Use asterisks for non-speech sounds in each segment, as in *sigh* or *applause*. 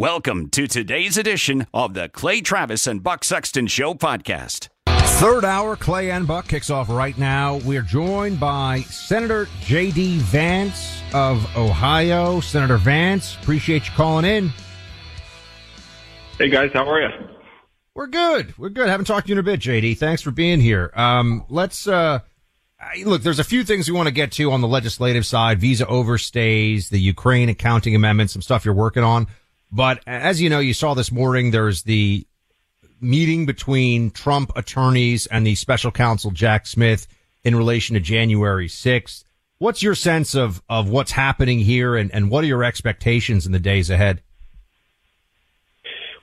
Welcome to today's edition of the Clay Travis and Buck Sexton Show podcast. Third hour, Clay and Buck kicks off right now. We're joined by Senator J.D. Vance of Ohio. Senator Vance, appreciate you calling in. Hey guys, how are you? We're good. We're good. Haven't talked to you in a bit, JD. Thanks for being here. Um, let's, uh, look, there's a few things we want to get to on the legislative side. Visa overstays, the Ukraine accounting amendment, some stuff you're working on. But as you know, you saw this morning, there's the meeting between Trump attorneys and the special counsel Jack Smith in relation to January 6th. What's your sense of, of what's happening here and, and what are your expectations in the days ahead?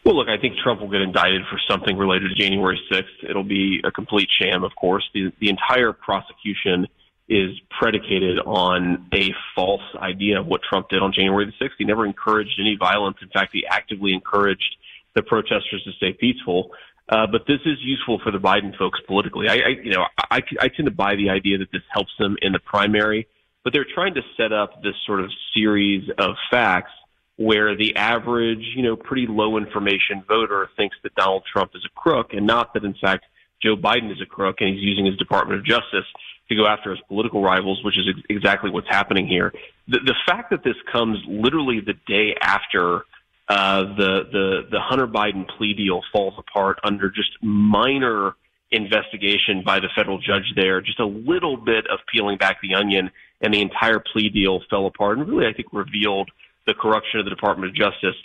Well, look, I think Trump will get indicted for something related to January 6th. It'll be a complete sham, of course. The, the entire prosecution is predicated on a false idea of what Trump did on January the 6th. He never encouraged any violence. In fact, he actively encouraged the protesters to stay peaceful. Uh, but this is useful for the Biden folks politically. I, I you know, I, I tend to buy the idea that this helps them in the primary, but they're trying to set up this sort of series of facts where the average, you know, pretty low information voter thinks that Donald Trump is a crook and not that in fact Joe Biden is a crook and he's using his Department of Justice to go after his political rivals, which is ex- exactly what's happening here. The, the fact that this comes literally the day after uh, the the the Hunter Biden plea deal falls apart under just minor investigation by the federal judge there, just a little bit of peeling back the onion, and the entire plea deal fell apart, and really I think revealed the corruption of the Department of Justice.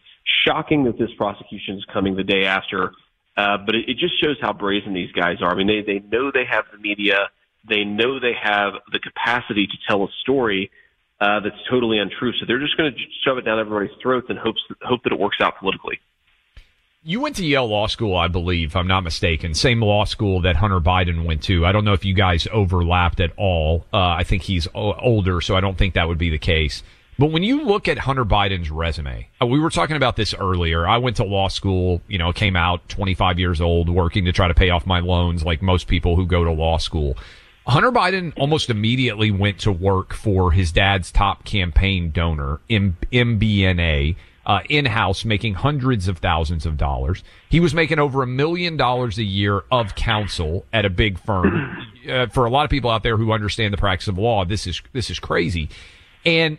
Shocking that this prosecution is coming the day after. Uh, but it, it just shows how brazen these guys are. I mean, they, they know they have the media. They know they have the capacity to tell a story uh, that's totally untrue. So they're just going to shove it down everybody's throats and hopes hope that it works out politically. You went to Yale Law School, I believe, if I'm not mistaken. Same law school that Hunter Biden went to. I don't know if you guys overlapped at all. Uh, I think he's o- older, so I don't think that would be the case. But when you look at Hunter Biden's resume, uh, we were talking about this earlier. I went to law school, you know, came out 25 years old, working to try to pay off my loans like most people who go to law school. Hunter Biden almost immediately went to work for his dad's top campaign donor, M- MBNA, uh, in-house, making hundreds of thousands of dollars. He was making over a million dollars a year of counsel at a big firm. *clears throat* Uh, for a lot of people out there who understand the practice of law, this is this is crazy. And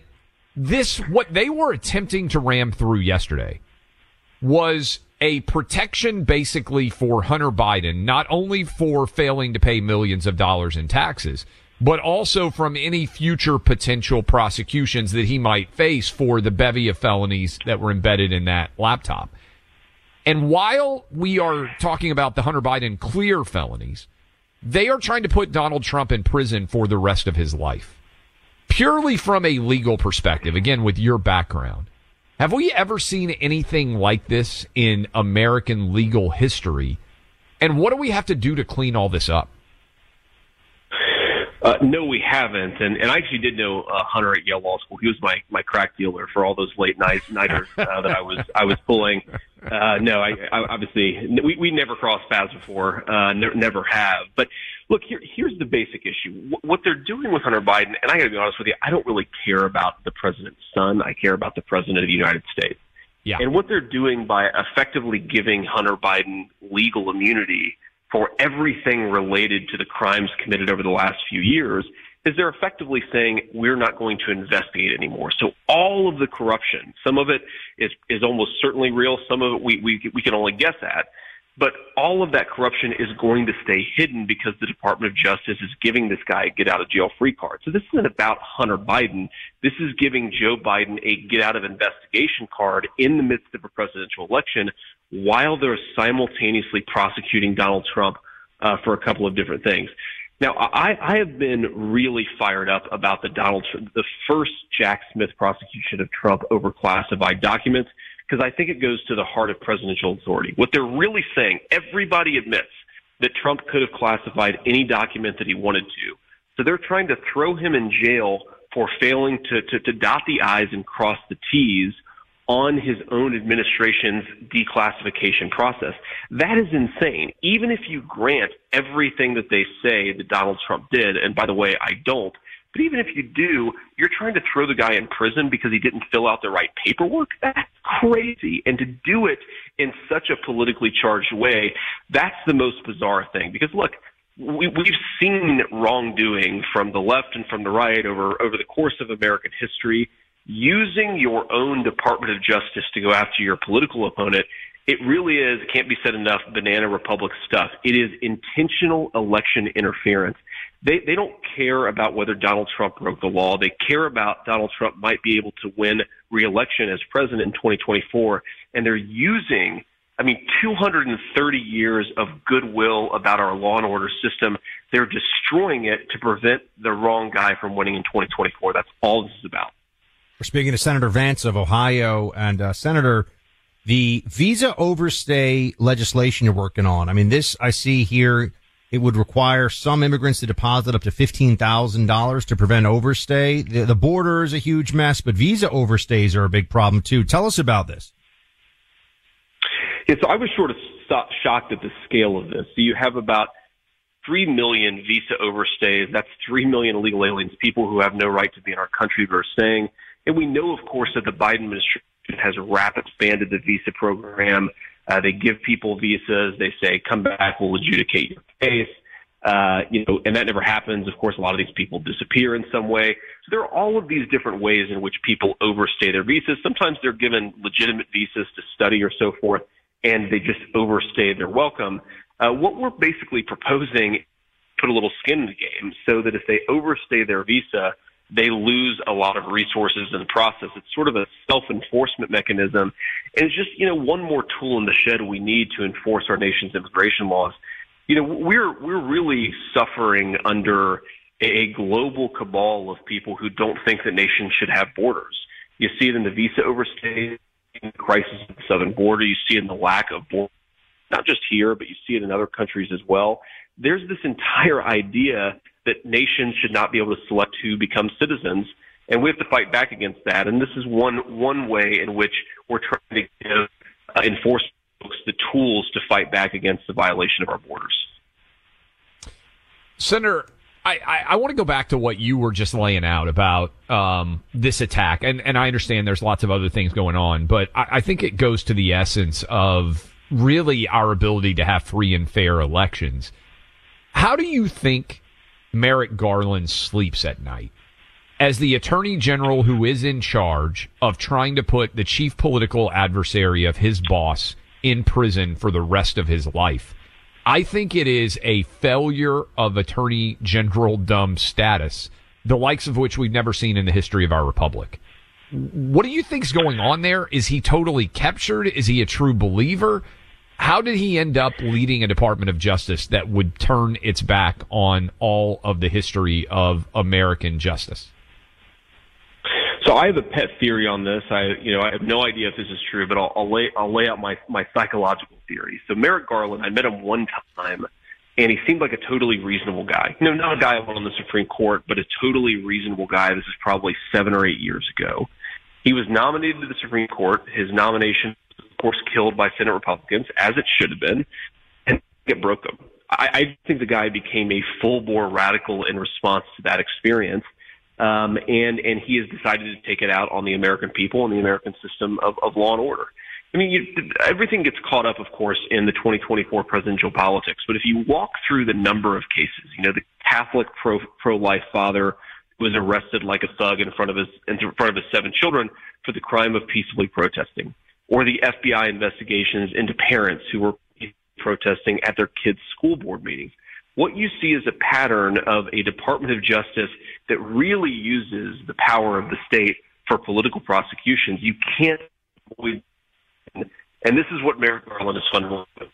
this, what they were attempting to ram through yesterday was a protection basically for Hunter Biden, not only for failing to pay millions of dollars in taxes, but also from any future potential prosecutions that he might face for the bevy of felonies that were embedded in that laptop. And while we are talking about the Hunter Biden clear felonies, they are trying to put Donald Trump in prison for the rest of his life. Purely from a legal perspective, again, with your background, have we ever seen anything like this in American legal history? And what do we have to do to clean all this up? Uh, no, we haven't, and and I actually did know uh, Hunter at Yale Law School. He was my my crack dealer for all those late nights nighters uh, that I was I was pulling. Uh, no, I, I obviously we we never crossed paths before, uh, ne- never have. But look, here here's the basic issue. What, what they're doing with Hunter Biden, and I got to be honest with you, I don't really care about the president's son. I care about the president of the United States. Yeah. And what they're doing by effectively giving Hunter Biden legal immunity for everything related to the crimes committed over the last few years is they're effectively saying we're not going to investigate anymore. So all of the corruption, some of it is is almost certainly real, some of it we we we can only guess at, but all of that corruption is going to stay hidden because the Department of Justice is giving this guy a get out of jail free card. So this isn't about Hunter Biden. This is giving Joe Biden a get out of investigation card in the midst of a presidential election while they're simultaneously prosecuting Donald Trump uh, for a couple of different things. Now, I, I have been really fired up about the Donald, the first Jack Smith prosecution of Trump over classified documents, because I think it goes to the heart of presidential authority. What they're really saying, everybody admits that Trump could have classified any document that he wanted to. So they're trying to throw him in jail for failing to, to, to dot the I's and cross the T's on his own administration's declassification process. That is insane. Even if you grant everything that they say that Donald Trump did, and by the way, I don't, but even if you do, you're trying to throw the guy in prison because he didn't fill out the right paperwork. That's crazy. And to do it in such a politically charged way, that's the most bizarre thing. Because look, we, we've seen wrongdoing from the left and from the right over, over the course of American history using your own Department of Justice to go after your political opponent, it really is, it can't be said enough, banana republic stuff. It is intentional election interference. They, they don't care about whether Donald Trump broke the law. They care about Donald Trump might be able to win reelection as president in 2024. And they're using, I mean, 230 years of goodwill about our law and order system. They're destroying it to prevent the wrong guy from winning in 2024. That's all this is about. We're speaking to Senator Vance of Ohio and uh, Senator, the visa overstay legislation you're working on. I mean, this I see here. It would require some immigrants to deposit up to fifteen thousand dollars to prevent overstay. The, the border is a huge mess, but visa overstays are a big problem too. Tell us about this. Yeah, so I was sort of shocked at the scale of this. So you have about 3 million visa overstays. That's 3 million illegal aliens, people who have no right to be in our country but are staying. And we know, of course, that the Biden administration has rapid expanded the visa program. Uh, they give people visas. They say, come back, we'll adjudicate your case. Uh, you know, and that never happens. Of course, a lot of these people disappear in some way. So there are all of these different ways in which people overstay their visas. Sometimes they're given legitimate visas to study or so forth, and they just overstay their welcome. Uh, what we're basically proposing, put a little skin in the game so that if they overstay their visa, they lose a lot of resources in the process. It's sort of a self-enforcement mechanism. And it's just, you know, one more tool in the shed we need to enforce our nation's immigration laws. You know, we're, we're really suffering under a global cabal of people who don't think that nations should have borders. You see it in the visa overstay crisis at the southern border. You see it in the lack of borders, not just here, but you see it in other countries as well. There's this entire idea that nations should not be able to select who becomes citizens, and we have to fight back against that. And this is one one way in which we're trying to give uh, enforce folks the tools to fight back against the violation of our borders. Senator, I, I, I, want to go back to what you were just laying out about um, this attack, and and I understand there's lots of other things going on, but I, I think it goes to the essence of really our ability to have free and fair elections. How do you think Merrick Garland sleeps at night. As the attorney general who is in charge of trying to put the chief political adversary of his boss in prison for the rest of his life, I think it is a failure of attorney general dumb status, the likes of which we've never seen in the history of our republic. What do you think's going on there? Is he totally captured? Is he a true believer? How did he end up leading a Department of Justice that would turn its back on all of the history of American justice? So I have a pet theory on this. I, you know, I have no idea if this is true, but I'll, I'll lay I'll lay out my my psychological theory. So Merrick Garland, I met him one time and he seemed like a totally reasonable guy. You know, not a guy on the Supreme Court, but a totally reasonable guy. This is probably seven or eight years ago. He was nominated to the Supreme Court. His nomination, course, killed by Senate Republicans, as it should have been, and it broke them. I, I think the guy became a full bore radical in response to that experience. Um, and, and he has decided to take it out on the American people and the American system of, of law and order. I mean, you, everything gets caught up, of course, in the 2024 presidential politics. But if you walk through the number of cases, you know, the Catholic pro pro life father was arrested like a thug in front of his in front of his seven children for the crime of peacefully protesting, or the FBI investigations into parents who were protesting at their kids' school board meetings. What you see is a pattern of a Department of Justice that really uses the power of the state for political prosecutions. You can't avoid and this is what Merrick Garland is fundamentally.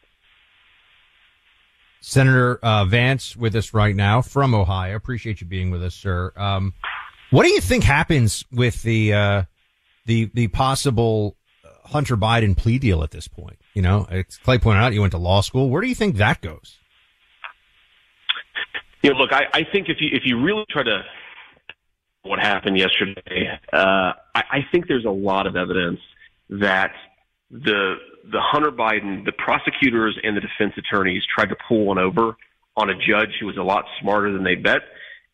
Senator uh, Vance with us right now from Ohio. Appreciate you being with us, sir. Um, what do you think happens with the uh, the the possible Hunter Biden plea deal at this point? You know, it's Clay pointed out you went to law school. Where do you think that goes? You know, look, I, I think if you if you really try to what happened yesterday, uh, I, I think there's a lot of evidence that the the Hunter Biden, the prosecutors and the defense attorneys tried to pull one over on a judge who was a lot smarter than they bet.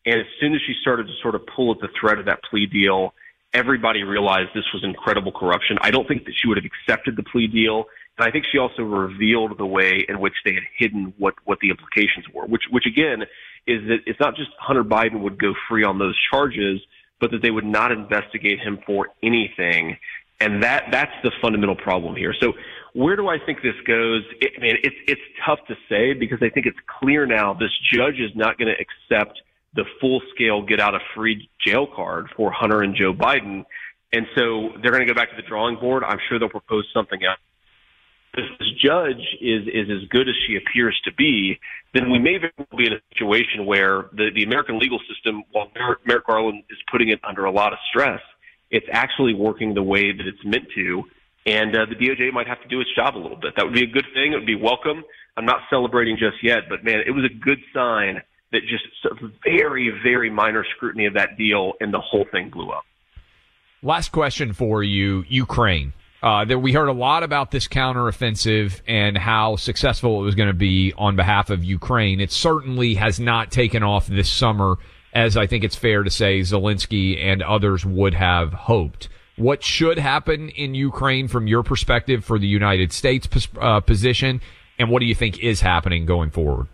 And as soon as she started to sort of pull at the thread of that plea deal, everybody realized this was incredible corruption. I don't think that she would have accepted the plea deal. And I think she also revealed the way in which they had hidden what, what the implications were, which, which again is that it's not just Hunter Biden would go free on those charges, but that they would not investigate him for anything. And that, that's the fundamental problem here. So where do I think this goes? It, I mean, it's, it's tough to say because I think it's clear now this judge is not going to accept the full scale get out of free jail card for Hunter and Joe Biden. And so they're going to go back to the drawing board. I'm sure they'll propose something else. If this judge is, is as good as she appears to be, then we may be in a situation where the, the American legal system, while Merrick Merrick Garland is putting it under a lot of stress, it's actually working the way that it's meant to. And uh, the DOJ might have to do its job a little bit. That would be a good thing. It would be welcome. I'm not celebrating just yet, but man, it was a good sign that just very, very minor scrutiny of that deal and the whole thing blew up. Last question for you, Ukraine. Uh, that we heard a lot about this counteroffensive and how successful it was going to be on behalf of Ukraine. It certainly has not taken off this summer as I think it's fair to say Zelensky and others would have hoped. What should happen in Ukraine from your perspective for the United States uh, position, and what do you think is happening going forward?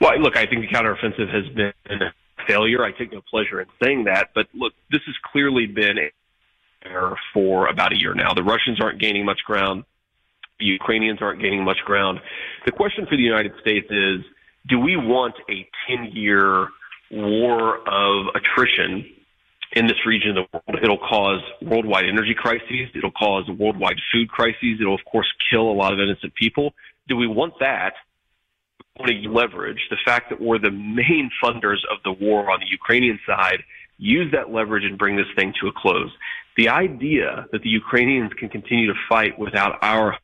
Well, look, I think the counteroffensive has been a failure. I take no pleasure in saying that, but look, this has clearly been a failure for about a year now. The Russians aren't gaining much ground. The Ukrainians aren't gaining much ground. The question for the United States is, do we want a 10 year war of attrition in this region of the world. It'll cause worldwide energy crises. It'll cause worldwide food crises. It'll, of course, kill a lot of innocent people. Do we want that? Leverage the fact that we're the main funders of the war on the Ukrainian side, use that leverage and bring this thing to a close. The idea that the Ukrainians can continue to fight without our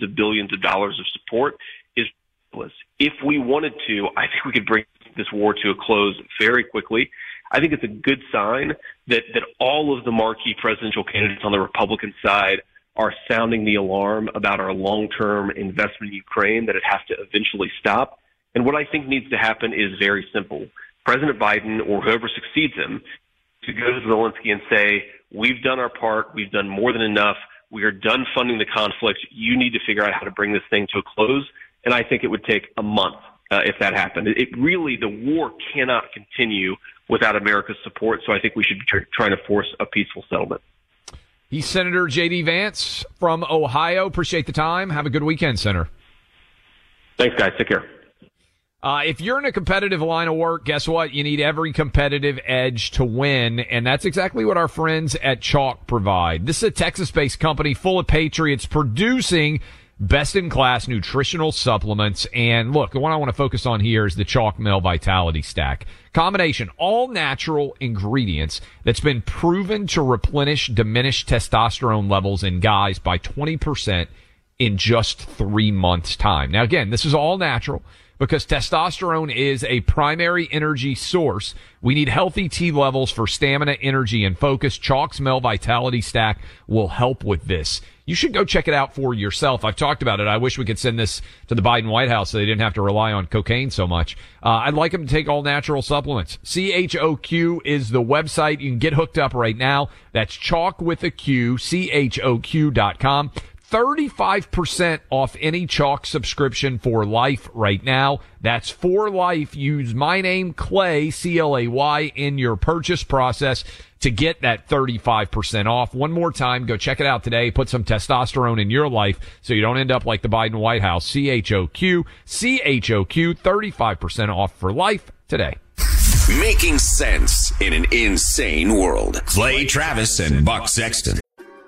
the billions of dollars of support is ridiculous. If we wanted to, I think we could bring this war to a close very quickly. I think it's a good sign that, that all of the marquee presidential candidates on the Republican side are sounding the alarm about our long-term investment in Ukraine, that it has to eventually stop. And what I think needs to happen is very simple. President Biden or whoever succeeds him to go to Zelensky and say, we've done our part. We've done more than enough. We are done funding the conflict. You need to figure out how to bring this thing to a close. And I think it would take a month uh, if that happened. It, really, the war cannot continue without America's support. So I think we should be tr- trying to force a peaceful settlement. He's Senator J.D. Vance from Ohio. Appreciate the time. Have a good weekend, Senator. Thanks, guys. Take care. Uh, if you're in a competitive line of work, guess what? You need every competitive edge to win. And that's exactly what our friends at Choq provide. This is a Texas based company full of patriots producing best in class nutritional supplements. And look, the one I want to focus on here is the Choq Male Vitality Stack. Combination, all natural ingredients that's been proven to replenish diminished testosterone levels in guys by 20% in just three months' time. Now, again, this is all natural because testosterone is a primary energy source. We need healthy T levels for stamina, energy, and focus. Choq's Male Vitality Stack will help with this. You should go check it out for yourself. I've talked about it. I wish we could send this to the Biden White House so they didn't have to rely on cocaine so much. Uh, I'd like them to take all natural supplements. CHOQ is the website. You can get hooked up right now. That's chalk with a Q, CHOQ dot com. 35% off any Choq subscription for life right now. That's for life. Use my name, Clay, C-L-A-Y in your purchase process to get that 35% off. One more time, go check it out today. Put some testosterone in your life so you don't end up like the Biden White House. CHOQ, CHOQ, 35% off for life today. Making sense in an insane world. Clay Travis and Buck Sexton.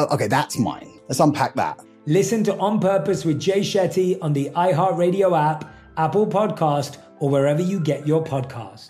Oh, okay, that's mine. Let's unpack that. Listen to On Purpose with Jay Shetty on the iHeartRadio app, Apple Podcast, or wherever you get your podcasts.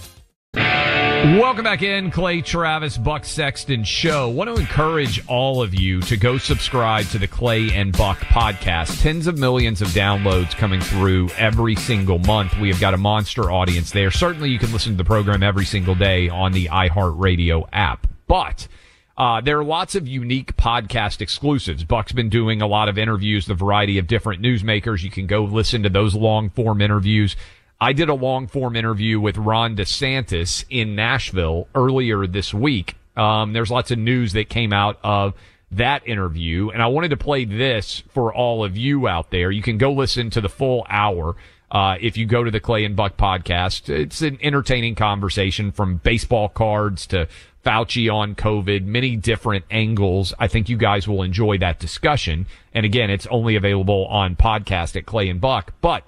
Welcome back in, Clay Travis, Buck Sexton Show. Want to encourage all of you to go subscribe to the Clay and Buck podcast. Tens of millions of downloads coming through every single month. We have got a monster audience there. Certainly, you can listen to the program every single day on the iHeartRadio app. But uh, there are lots of unique podcast exclusives. Buck's been doing a lot of interviews, the variety of different newsmakers. You can go listen to those long form interviews. I did a long form interview with Ron DeSantis in Nashville earlier this week. Um, there's lots of news that came out of that interview, and I wanted to play this for all of you out there. You can go listen to the full hour. Uh, if you go to the Clay and Buck podcast, it's an entertaining conversation from baseball cards to Fauci on COVID, many different angles. I think you guys will enjoy that discussion. And again, it's only available on podcast at Clay and Buck, but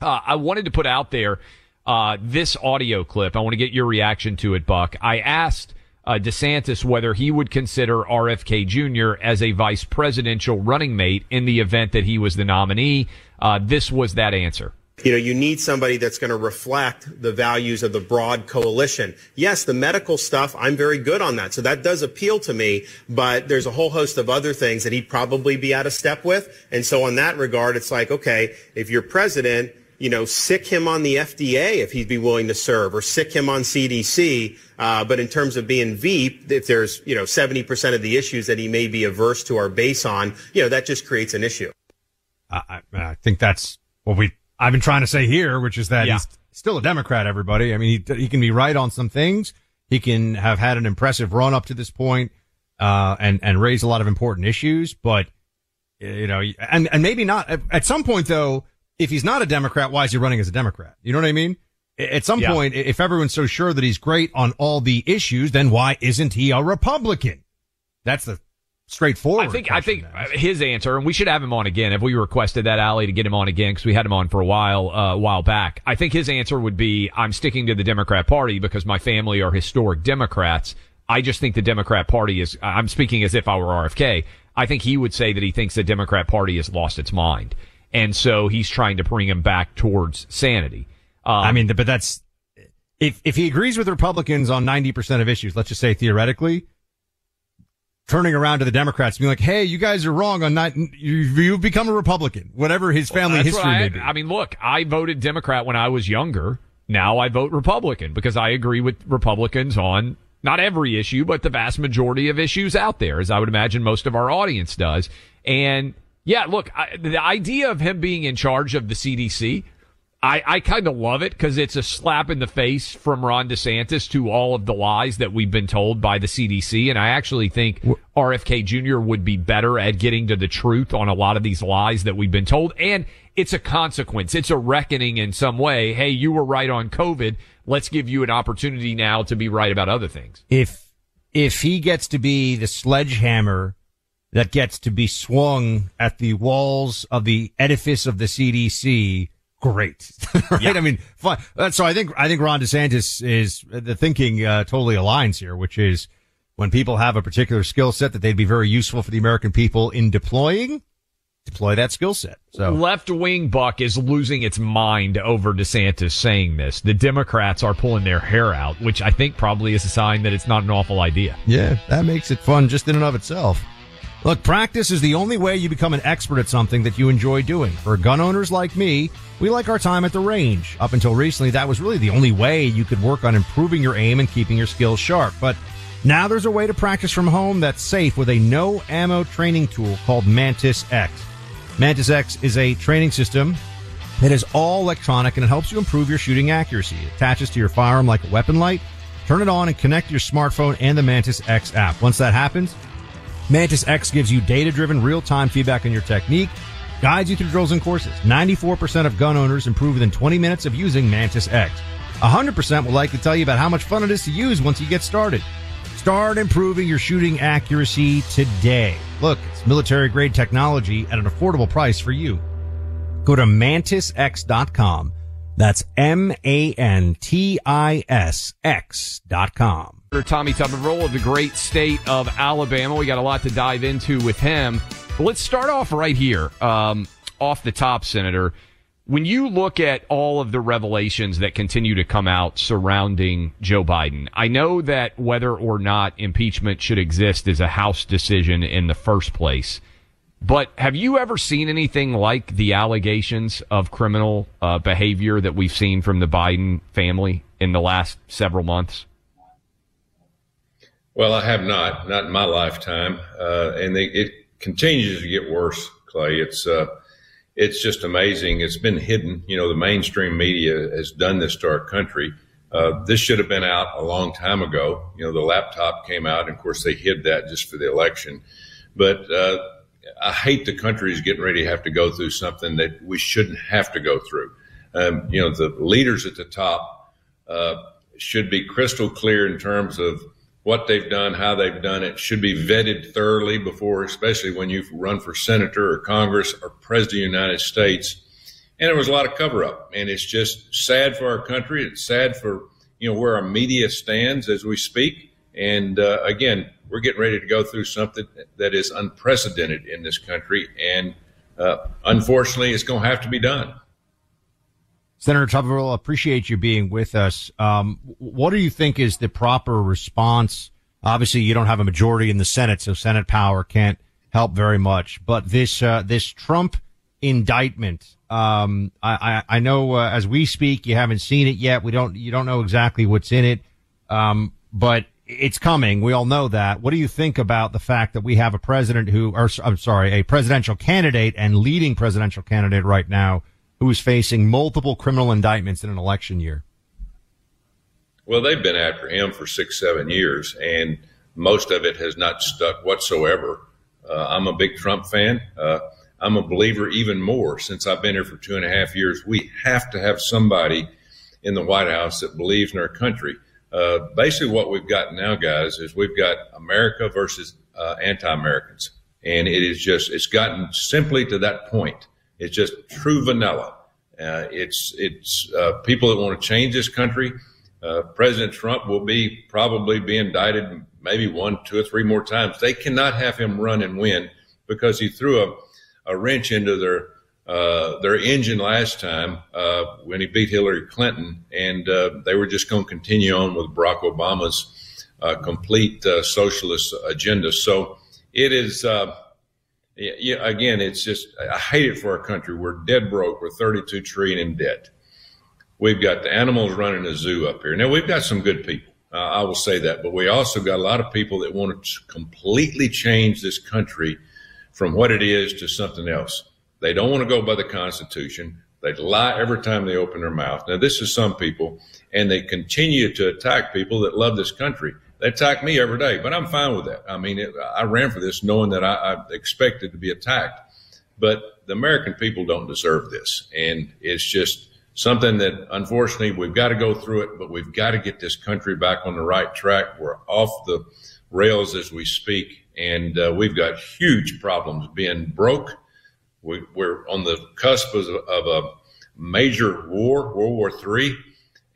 uh, I wanted to put out there uh, this audio clip. I want to get your reaction to it, Buck. I asked uh, DeSantis whether he would consider RFK Jr. as a vice presidential running mate in the event that he was the nominee. Uh, this was that answer. You know, you need somebody that's going to reflect the values of the broad coalition. Yes, the medical stuff, I'm very good on that. So that does appeal to me, but there's a whole host of other things that he'd probably be out of step with. And so on that regard, it's like, okay, if you're president, you know, sick him on the FDA if he'd be willing to serve, or sick him on CDC. Uh, but in terms of being Veep, if there's you know 70% of the issues that he may be averse to our base on, you know, that just creates an issue. I, I think that's what we I've been trying to say here, which is that Yeah. he's still a Democrat. Everybody, I mean, he he can be right on some things. He can have had an impressive run up to this point, uh, and and raise a lot of important issues. But you know, and and maybe not at, at some point though. If he's not a Democrat, why is he running as a Democrat? You know what I mean? At some Yeah. point, if everyone's so sure that he's great on all the issues, then why isn't he a Republican? That's the straightforward. I think I think uh, his answer, and we should have him on again. If we requested that alley to get him on again, because we had him on for a while, uh, a while back. I think his answer would be, "I'm sticking to the Democrat Party because my family are historic Democrats." I just think the Democrat Party is. I'm speaking as if I were RFK. I think he would say that he thinks the Democrat Party has lost its mind, and so he's trying to bring him back towards sanity. Um, I mean, but that's if if he agrees with Republicans on ninety percent of issues, let's just say theoretically, turning around to the Democrats, and being like, "Hey, you guys are wrong on not you, you've become a Republican." Whatever his family That's history what may I, be. I mean, look, I voted Democrat when I was younger. Now I vote Republican because I agree with Republicans on not every issue, but the vast majority of issues out there, as I would imagine most of our audience does. And yeah, look, I, the idea of him being in charge of the CDC, I, I kind of love it because it's a slap in the face from Ron DeSantis to all of the lies that we've been told by the CDC. And I actually think RFK Jr. would be better at getting to the truth on a lot of these lies that we've been told. And it's a consequence. It's a reckoning in some way. Hey, you were right on COVID. Let's give you an opportunity now to be right about other things. if if he gets to be the sledgehammer that gets to be swung at the walls of the edifice of the CDC, great, *laughs* right? I mean, fine. Uh, So I think I think Ron DeSantis is the thinking uh, totally aligns here, which is when people have a particular skill set that they'd be very useful for the American people in deploying, deploy that skill set. So Left wing Buck is losing its mind over DeSantis saying this. The Democrats are pulling their hair out, which I think probably is a sign that it's not an awful idea. Yeah, that makes it fun just in and of itself. Look, practice is the only way you become an expert at something that you enjoy doing. For gun owners like me, we like our time at the range. Up until recently, that was really the only way you could work on improving your aim and keeping your skills sharp. But now there's a way to practice from home that's safe with a no ammo training tool called Mantis X. Mantis X is a training system that is all electronic and it helps you improve your shooting accuracy. It attaches to your firearm like a weapon light. Turn it on and connect your smartphone and the Mantis X app. Once that happens, Mantis X gives you data driven real time feedback on your technique, guides you through drills and courses. 94% of gun owners improve within 20 minutes of using Mantis X. 100% will likely tell you about how much fun it is to use once you get started. Start improving your shooting accuracy today. Look, it's military grade technology at an affordable price for you. Go to mantisx.com. That's M-A-N-T-I-S X dot com. Tommy Tuberville of the great state of Alabama. We got a lot to dive into with him. But let's start off right here, um, off the top, Senator. When you look at all of the revelations that continue to come out surrounding Joe Biden, I know that whether or not impeachment should exist is a House decision in the first place. But have you ever seen anything like the allegations of criminal uh, behavior that we've seen from the Biden family in the last several months? Well, I have not, not in my lifetime, uh, and they, it continues to get worse. Clay, it's uh, it's just amazing. It's been hidden. You know, the mainstream media has done this to our country. Uh, this should have been out a long time ago. You know, the laptop came out, and of course they hid that just for the election. But uh, I hate the country is getting ready to have to go through something that we shouldn't have to go through. Um, you know, the leaders at the top uh, should be crystal clear in terms of what they've done, how they've done it, should be vetted thoroughly before, especially when you run for senator or Congress or president of the United States. And there was a lot of cover up, and it's just sad for our country. It's sad for you know where our media stands as we speak. And uh, again, we're getting ready to go through something that is unprecedented in this country, and uh, unfortunately, it's going to have to be done. Senator Tuberville, appreciate you being with us. Um, what do you think is the proper response? Obviously, you don't have a majority in the Senate, so Senate power can't help very much. But this uh, this Trump indictment Um, I, I, I know uh, as we speak, you haven't seen it yet. We don't, you don't know exactly what's in it. Um, but it's coming. We all know that. What do you think about the fact that we have a president who, or I'm sorry, a presidential candidate and leading presidential candidate right now who is facing multiple criminal indictments in an election year? Well, they've been after him for six, seven years, and most of it has not stuck whatsoever. Uh, I'm a big Trump fan. Uh, I'm a believer even more since I've been here for two and a half years. We have to have somebody in the White House that believes in our country. Uh, basically, what we've got now, guys, is we've got America versus uh, anti-Americans, and it is just it's gotten simply to that point. It's just true vanilla. Uh, it's it's uh, people that want to change this country. Uh, President Trump will be probably be indicted maybe one, two, or three more times. They cannot have him run and win because he threw a, a wrench into their uh, their engine last time uh, when he beat Hillary Clinton, and uh, they were just going to continue on with Barack Obama's complete socialist agenda. So it is. Yeah, again, it's just I hate it for our country. We're dead broke. We're 32 trillion in debt. We've got the animals running a zoo up here. Now we've got some good people. Uh, I will say that, but we also got a lot of people that want to completely change this country from what it is to something else. They don't want to go by the Constitution. They lie every time they open their mouth. Now, this is some people, and they continue to attack people that love this country. They attack me every day, but I'm fine with that. I mean, it, I ran for this knowing that I, I expected to be attacked, but the American people don't deserve this. And it's just something that unfortunately we've got to go through it, but we've got to get this country back on the right track. We're off the rails as we speak, and uh, we've got huge problems being broke we, are on the cusp of, of, a major war, World War III.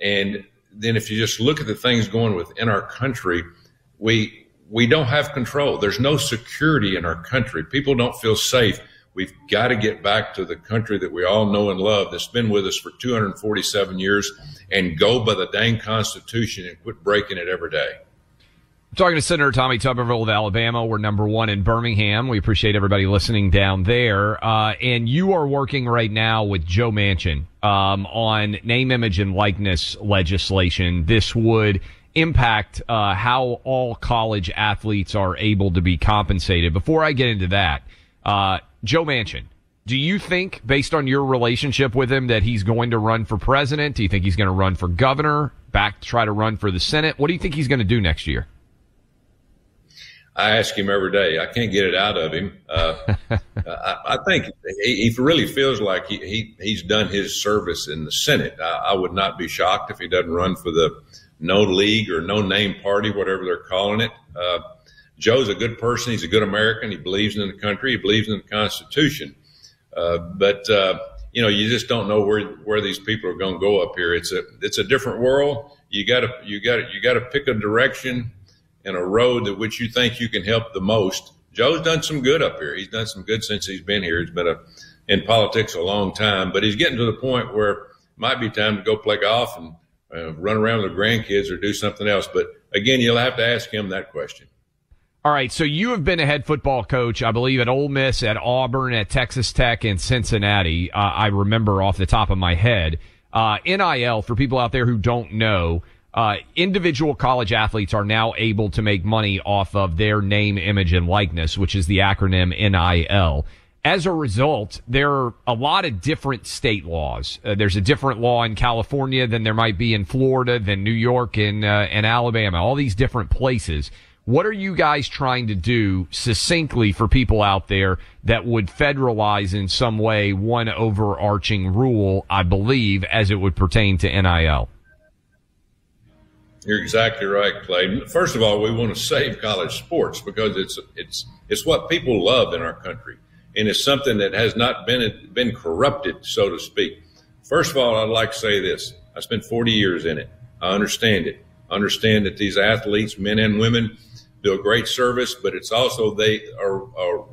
And then if you just look at the things going within our country, we we don't have control. There's no security in our country. People don't feel safe. We've got to get back to the country that we all know and love that's been with us for 247 years and go by the dang Constitution and quit breaking it every day talking to Senator Tommy Tuberville of Alabama. We're number one in Birmingham. We appreciate everybody listening down there. Uh, and you are working right now with Joe Manchin um, on name, image, and likeness legislation. This would impact uh, how all college athletes are able to be compensated. Before I get into that, uh, Joe Manchin, do you think, based on your relationship with him, that he's going to run for president? Do you think he's going to run for governor? Back to try to run for the Senate? What do you think he's going to do next year? I ask him every day. I can't get it out of him. Uh, *laughs* I, I, think he, he, really feels like he, he, he's done his service in the Senate. I, I, would not be shocked if he doesn't run for the no league or no name party, whatever they're calling it. Uh, Joe's a good person. He's a good American. He believes in the country. He believes in the Constitution. Uh, but uh, you know, you just don't know where where these people are going to go up here. It's a it's a different world. You got to you got to you got to pick a direction in a road that which you think you can help the most. Joe's done some good up here. He's done some good since he's been here. He's been a, in politics a long time, but he's getting to the point where it might be time to go play golf and uh, run around with the grandkids or do something else. But again, you'll have to ask him that question. All right, so you have been a head football coach, I believe, at Ole Miss, at Auburn, at Texas Tech, and Cincinnati. Uh, I remember off the top of my head. Uh, NIL, for people out there who don't know, uh, individual college athletes are now able to make money off of their name, image, and likeness, which is the acronym NIL. As a result, there are a lot of different state laws. Uh, there's a different law in California than there might be in Florida, than New York and, uh, and Alabama, all these different places. What are you guys trying to do succinctly for people out there that would federalize in some way one overarching rule, I believe, as it would pertain to NIL? You're exactly right, Clay. First of all, we want to save college sports because it's it's it's what people love in our country, and it's something that has not been been corrupted, so to speak. First of all, I'd like to say this: I spent 40 years in it. I understand it. I understand that these athletes, men and women, do a great service, but it's also they are, are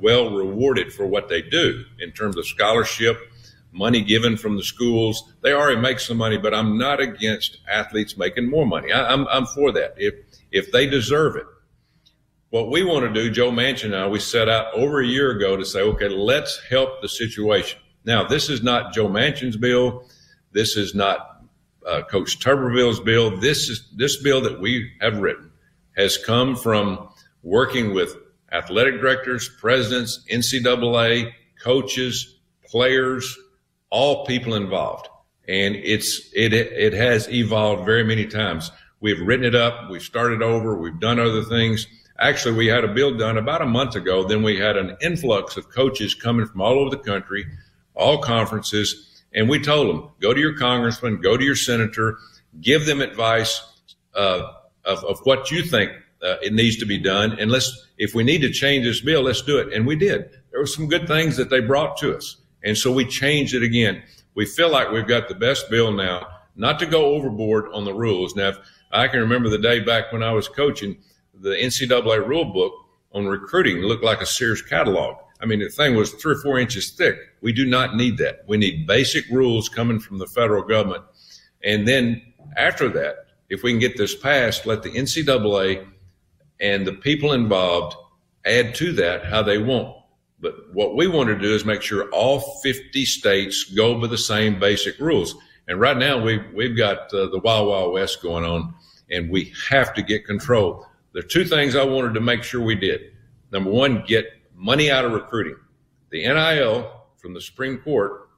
well rewarded for what they do in terms of scholarship money given from the schools. They already make some money, but I'm not against athletes making more money. I, am I'm, I'm for that if if they deserve it. What we want to do, Joe Manchin and I, we set out over a year ago to say, okay, let's help the situation. Now, this is not Joe Manchin's bill. This is not uh, Coach Tuberville's bill. This is this bill that we have written has come from working with athletic directors, presidents, NCAA, coaches, players, all people involved. And it's, it, it has evolved very many times. We've written it up. We've started over. We've done other things. Actually, we had a bill done about a month ago. Then we had an influx of coaches coming from all over the country, all conferences. And we told them, go to your congressman, go to your senator, give them advice, uh, of, of what you think uh, it needs to be done. And let's, if we need to change this bill, let's do it. And we did. There were some good things that they brought to us. And so we changed it again. We feel like we've got the best bill now, not to go overboard on the rules. Now, I can remember the day back when I was coaching, the NCAA rule book on recruiting looked like a Sears catalog. I mean, the thing was three or four inches thick. We do not need that. We need basic rules coming from the federal government. And then after that, if we can get this passed, let the NCAA and the people involved add to that how they want. But what we want to do is make sure all 50 states go by the same basic rules. And right now we've, we've got uh, the Wild Wild West going on and we have to get control. There are two things I wanted to make sure we did. Number one, get money out of recruiting. The NIL from the Supreme Court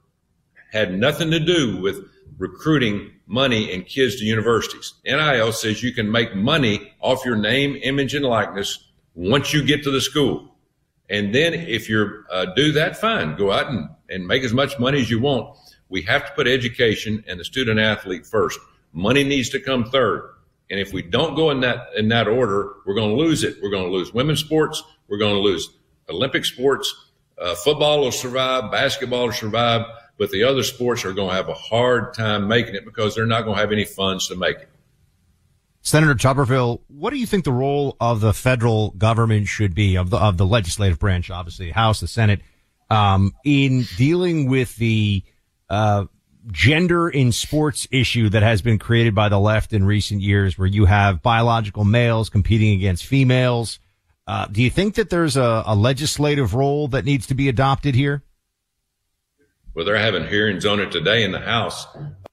had nothing to do with recruiting money and kids to universities. NIL says you can make money off your name, image, and likeness once you get to the school. And then if you uh, do that, fine, go out and, and make as much money as you want. We have to put education and the student athlete first. Money needs to come third. And if we don't go in that in that order, we're going to lose it. We're going to lose women's sports. We're going to lose Olympic sports. Uh, football will survive. Basketball will survive but the other sports are going to have a hard time making it because they're not going to have any funds to make it. Senator Tuberville, what do you think the role of the federal government should be of the of the legislative branch, obviously the House, the Senate, um, in dealing with the uh, gender in sports issue that has been created by the left in recent years, where you have biological males competing against females? Uh, do you think that there's a, a legislative role that needs to be adopted here? Well, they're having hearings on it today in the House.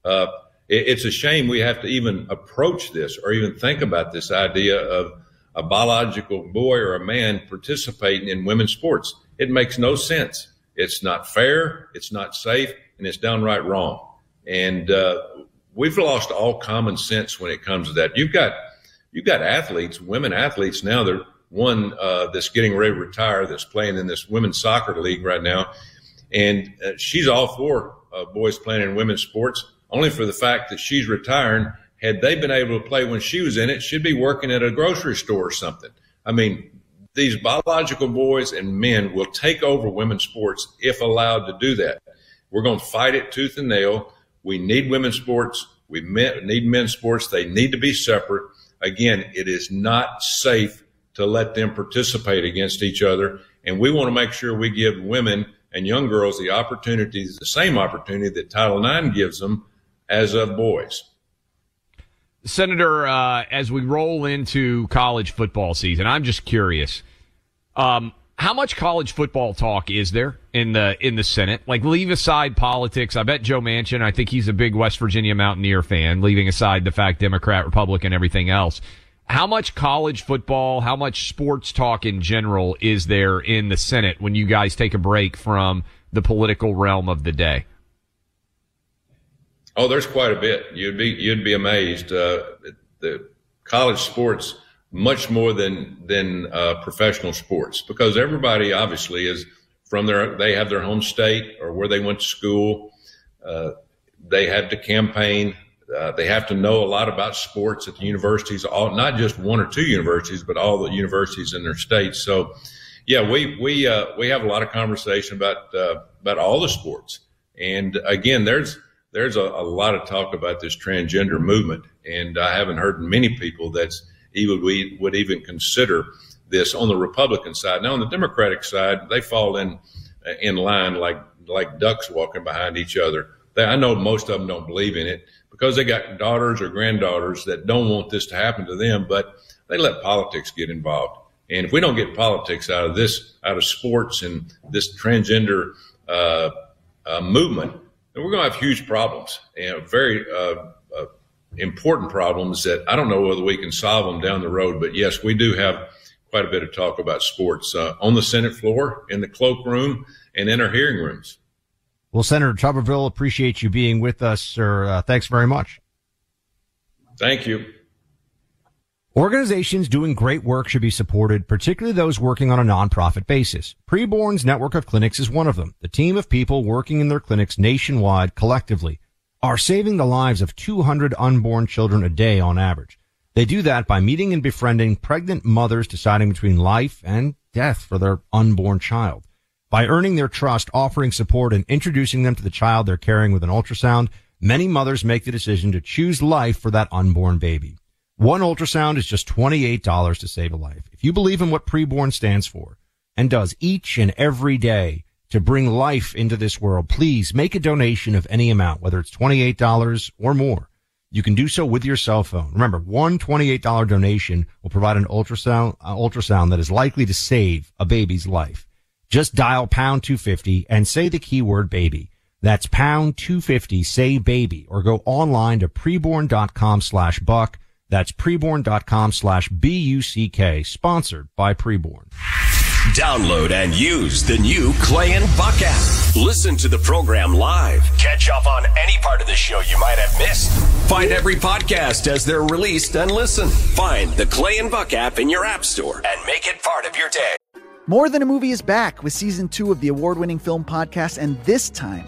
Uh, it's a shame we have to even approach this or even think about this idea of a biological boy or a man participating in women's sports. It makes no sense. It's not fair. It's not safe and it's downright wrong. And, uh, we've lost all common sense when it comes to that. You've got, you've got athletes, women athletes now. They're one, uh, that's getting ready to retire that's playing in this women's soccer league right now and uh, she's all for uh, boys playing in women's sports, only for the fact that she's retiring. Had they been able to play when she was in it, she'd be working at a grocery store or something. I mean, these biological boys and men will take over women's sports if allowed to do that. We're going to fight it tooth and nail. We need women's sports. We need men's sports. They need to be separate. Again, it is not safe to let them participate against each other. And we want to make sure we give women and young girls the opportunities, the same opportunity that Title IX gives them as of boys. Senator, uh, as we roll into college football season, I'm just curious. Um, how much college football talk is there in the in the Senate? Like, leave aside politics. I bet Joe Manchin. I think he's a big West Virginia Mountaineer fan. Leaving aside the fact Democrat, Republican, everything else how much college football, how much sports talk in general is there in the Senate when you guys take a break from the political realm of the day? Oh, there's quite a bit. You'd be you'd be amazed. Uh, the college sports much more than than uh, professional sports because everybody obviously is from their they have their home state or where they went to school. Uh, they have to campaign. Uh, they have to know a lot about sports at the universities, all not just one or two universities, but all the universities in their states. So, yeah, we we uh, we have a lot of conversation about uh, about all the sports. And again, there's there's a, a, lot of talk about this transgender movement, and I haven't heard many people that's even we would even consider this on the Republican side. Now, on the Democratic side, they fall in in line like like ducks walking behind each other. They, I know most of them don't believe in it because they got daughters or granddaughters that don't want this to happen to them, but they let politics get involved. And if we don't get politics out of this, out of sports and this transgender uh, uh, movement, then we're going to have huge problems and very uh, uh, important problems that I don't know whether we can solve them down the road. But yes, we do have quite a bit of talk about sports uh, on the Senate floor, in the cloakroom, and in our hearing rooms. Well, Senator Tuberville, appreciate you being with us, sir. Uh, thanks very much. Thank you. Organizations doing great work should be supported, particularly those working on a nonprofit basis. Preborn's network of clinics is one of them. The team of people working in their clinics nationwide collectively are saving the lives of 200 unborn children a day on average. They do that by meeting and befriending pregnant mothers deciding between life and death for their unborn child. By earning their trust, offering support, and introducing them to the child they're carrying with an ultrasound, many mothers make the decision to choose life for that unborn baby. One ultrasound is just $28 to save a life. If you believe in what preborn stands for and does each and every day to bring life into this world, please make a donation of any amount, whether it's $28 or more. You can do so with your cell phone. Remember, one $28 donation will provide an ultrasound, uh, ultrasound that is likely to save a baby's life. Just dial pound 250 and say the keyword baby. That's pound 250, say baby, or go online to preborn.com slash buck. That's preborn.com slash B-U-C-K, sponsored by Preborn. Download and use the new Clay and Buck app. Listen to the program live. Catch up on any part of the show you might have missed. Find every podcast as they're released and listen. Find the Clay and Buck app in your app store and make it part of your day. More Than a Movie is back with season two of the award winning film podcast, and this time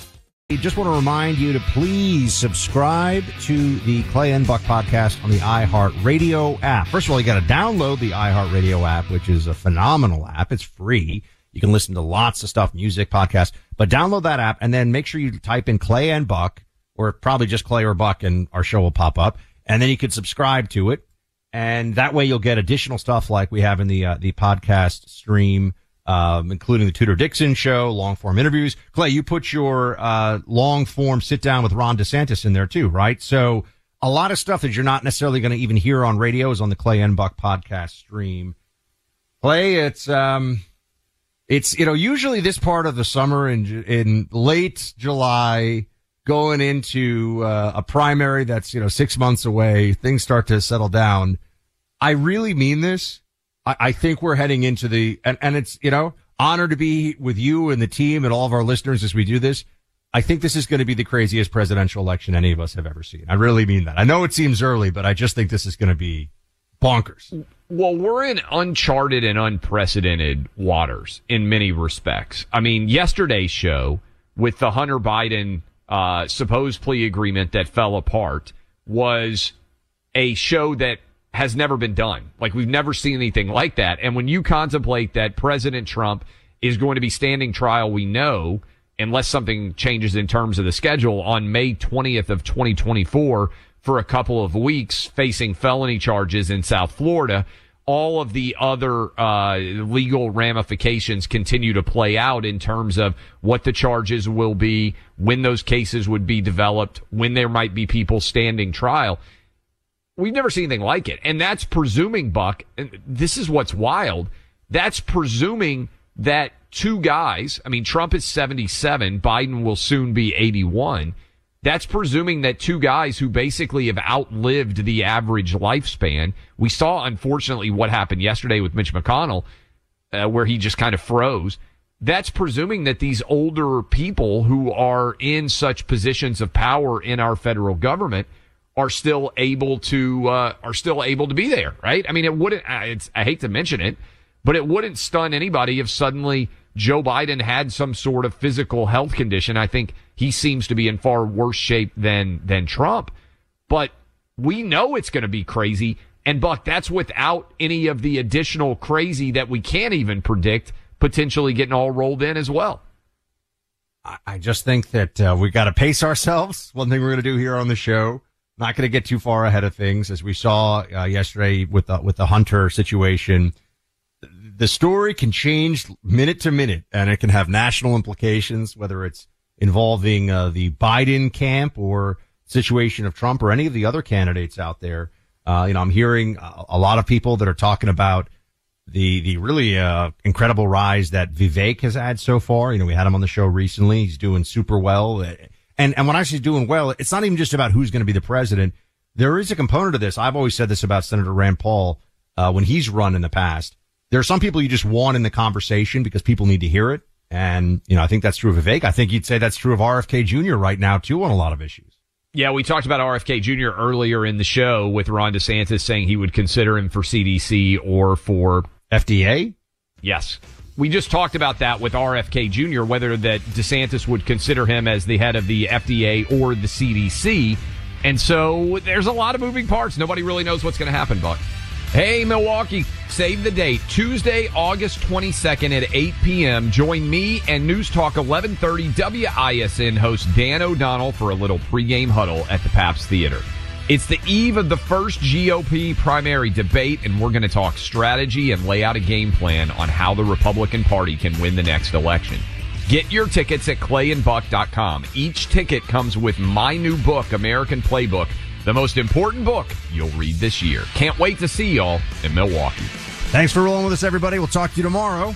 Just want to remind you to please subscribe to the Clay and Buck podcast on the iHeart Radio app. First of all, you got to download the iHeart Radio app, which is a phenomenal app. It's free. You can listen to lots of stuff, music, podcasts, but download that app and then make sure you type in Clay and Buck or probably just Clay or Buck and our show will pop up. And then you can subscribe to it. And that way you'll get additional stuff like we have in the, uh, the podcast stream um, including the Tudor Dixon show, long form interviews. Clay, you put your uh, long form sit down with Ron DeSantis in there too, right? So a lot of stuff that you're not necessarily going to even hear on radio is on the Clay and Buck podcast stream. Clay, it's um, it's you know usually this part of the summer in in late July, going into uh, a primary that's, you know, six months away, things start to settle down. I really mean this. I, I think we're heading into the, and, and it's, you know, honor to be with you and the team and all of our listeners as we do this. I think this is going to be the craziest presidential election any of us have ever seen. I really mean that. I know it seems early, but I just think this is going to be bonkers. Well, we're in uncharted and unprecedented waters in many respects. I mean, yesterday's show with the Hunter Biden uh, supposed plea agreement that fell apart was a show that has never been done. Like we've never seen anything like that. And when you contemplate that President Trump is going to be standing trial, we know, unless something changes in terms of the schedule on May 20th of 2024 for a couple of weeks facing felony charges in South Florida. All of the other uh, legal ramifications continue to play out in terms of what the charges will be, when those cases would be developed, when there might be people standing trial. We've never seen anything like it. And that's presuming, Buck, and this is what's wild. That's presuming that two guys, I mean, Trump is 77, Biden will soon be 81. That's presuming that two guys who basically have outlived the average lifespan. We saw, unfortunately, what happened yesterday with Mitch McConnell, uh, where he just kind of froze. That's presuming that these older people who are in such positions of power in our federal government are still able to uh, are still able to be there, right? I mean, it wouldn't. I hate to mention it, but it wouldn't stun anybody if suddenly Joe Biden had some sort of physical health condition. I think he seems to be in far worse shape than than Trump. But we know it's going to be crazy. And Buck, that's without any of the additional crazy that we can't even predict potentially getting all rolled in as well. I just think that uh, we got to pace ourselves. One thing we're going to do here on the show. Not going to get too far ahead of things, as we saw uh, yesterday with the with the Hunter situation the story can change minute to minute and it can have national implications, whether it's involving uh, the Biden camp or situation of Trump or any of the other candidates out there. Uh, you know, I'm hearing a, a, lot of people that are talking about the, the really, uh, incredible rise that Vivek has had so far. You know, we had him on the show recently. He's doing super well. And, and when I say doing well, it's not even just about who's going to be the president. There is a component of this. I've always said this about Senator Rand Paul, uh, when he's run in the past there are some people you just want in the conversation because people need to hear it. And, you know, I think that's true of Vivek. I think you'd say that's true of RFK Jr. right now too on a lot of issues. Yeah, we talked about RFK Jr. earlier in the show with Ron DeSantis saying he would consider him for CDC or for FDA. Yes. We just talked about that with RFK Jr., whether that DeSantis would consider him as the head of the FDA or the CDC. And so there's a lot of moving parts. Nobody really knows what's going to happen, Buck. Hey, Milwaukee, save the date. Tuesday, August 22nd at 8 p.m. Join me and News Talk 1130 WISN host Dan O'Donnell for a little pregame huddle at the Pabst Theater. It's the eve of the first GOP primary debate, and we're going to talk strategy and lay out a game plan on how the Republican Party can win the next election. Get your tickets at clayandbuck.com. Each ticket comes with my new book, American Playbook the most important book you'll read this year. Can't wait to see y'all in Milwaukee. Thanks for rolling with us, everybody. We'll talk to you tomorrow.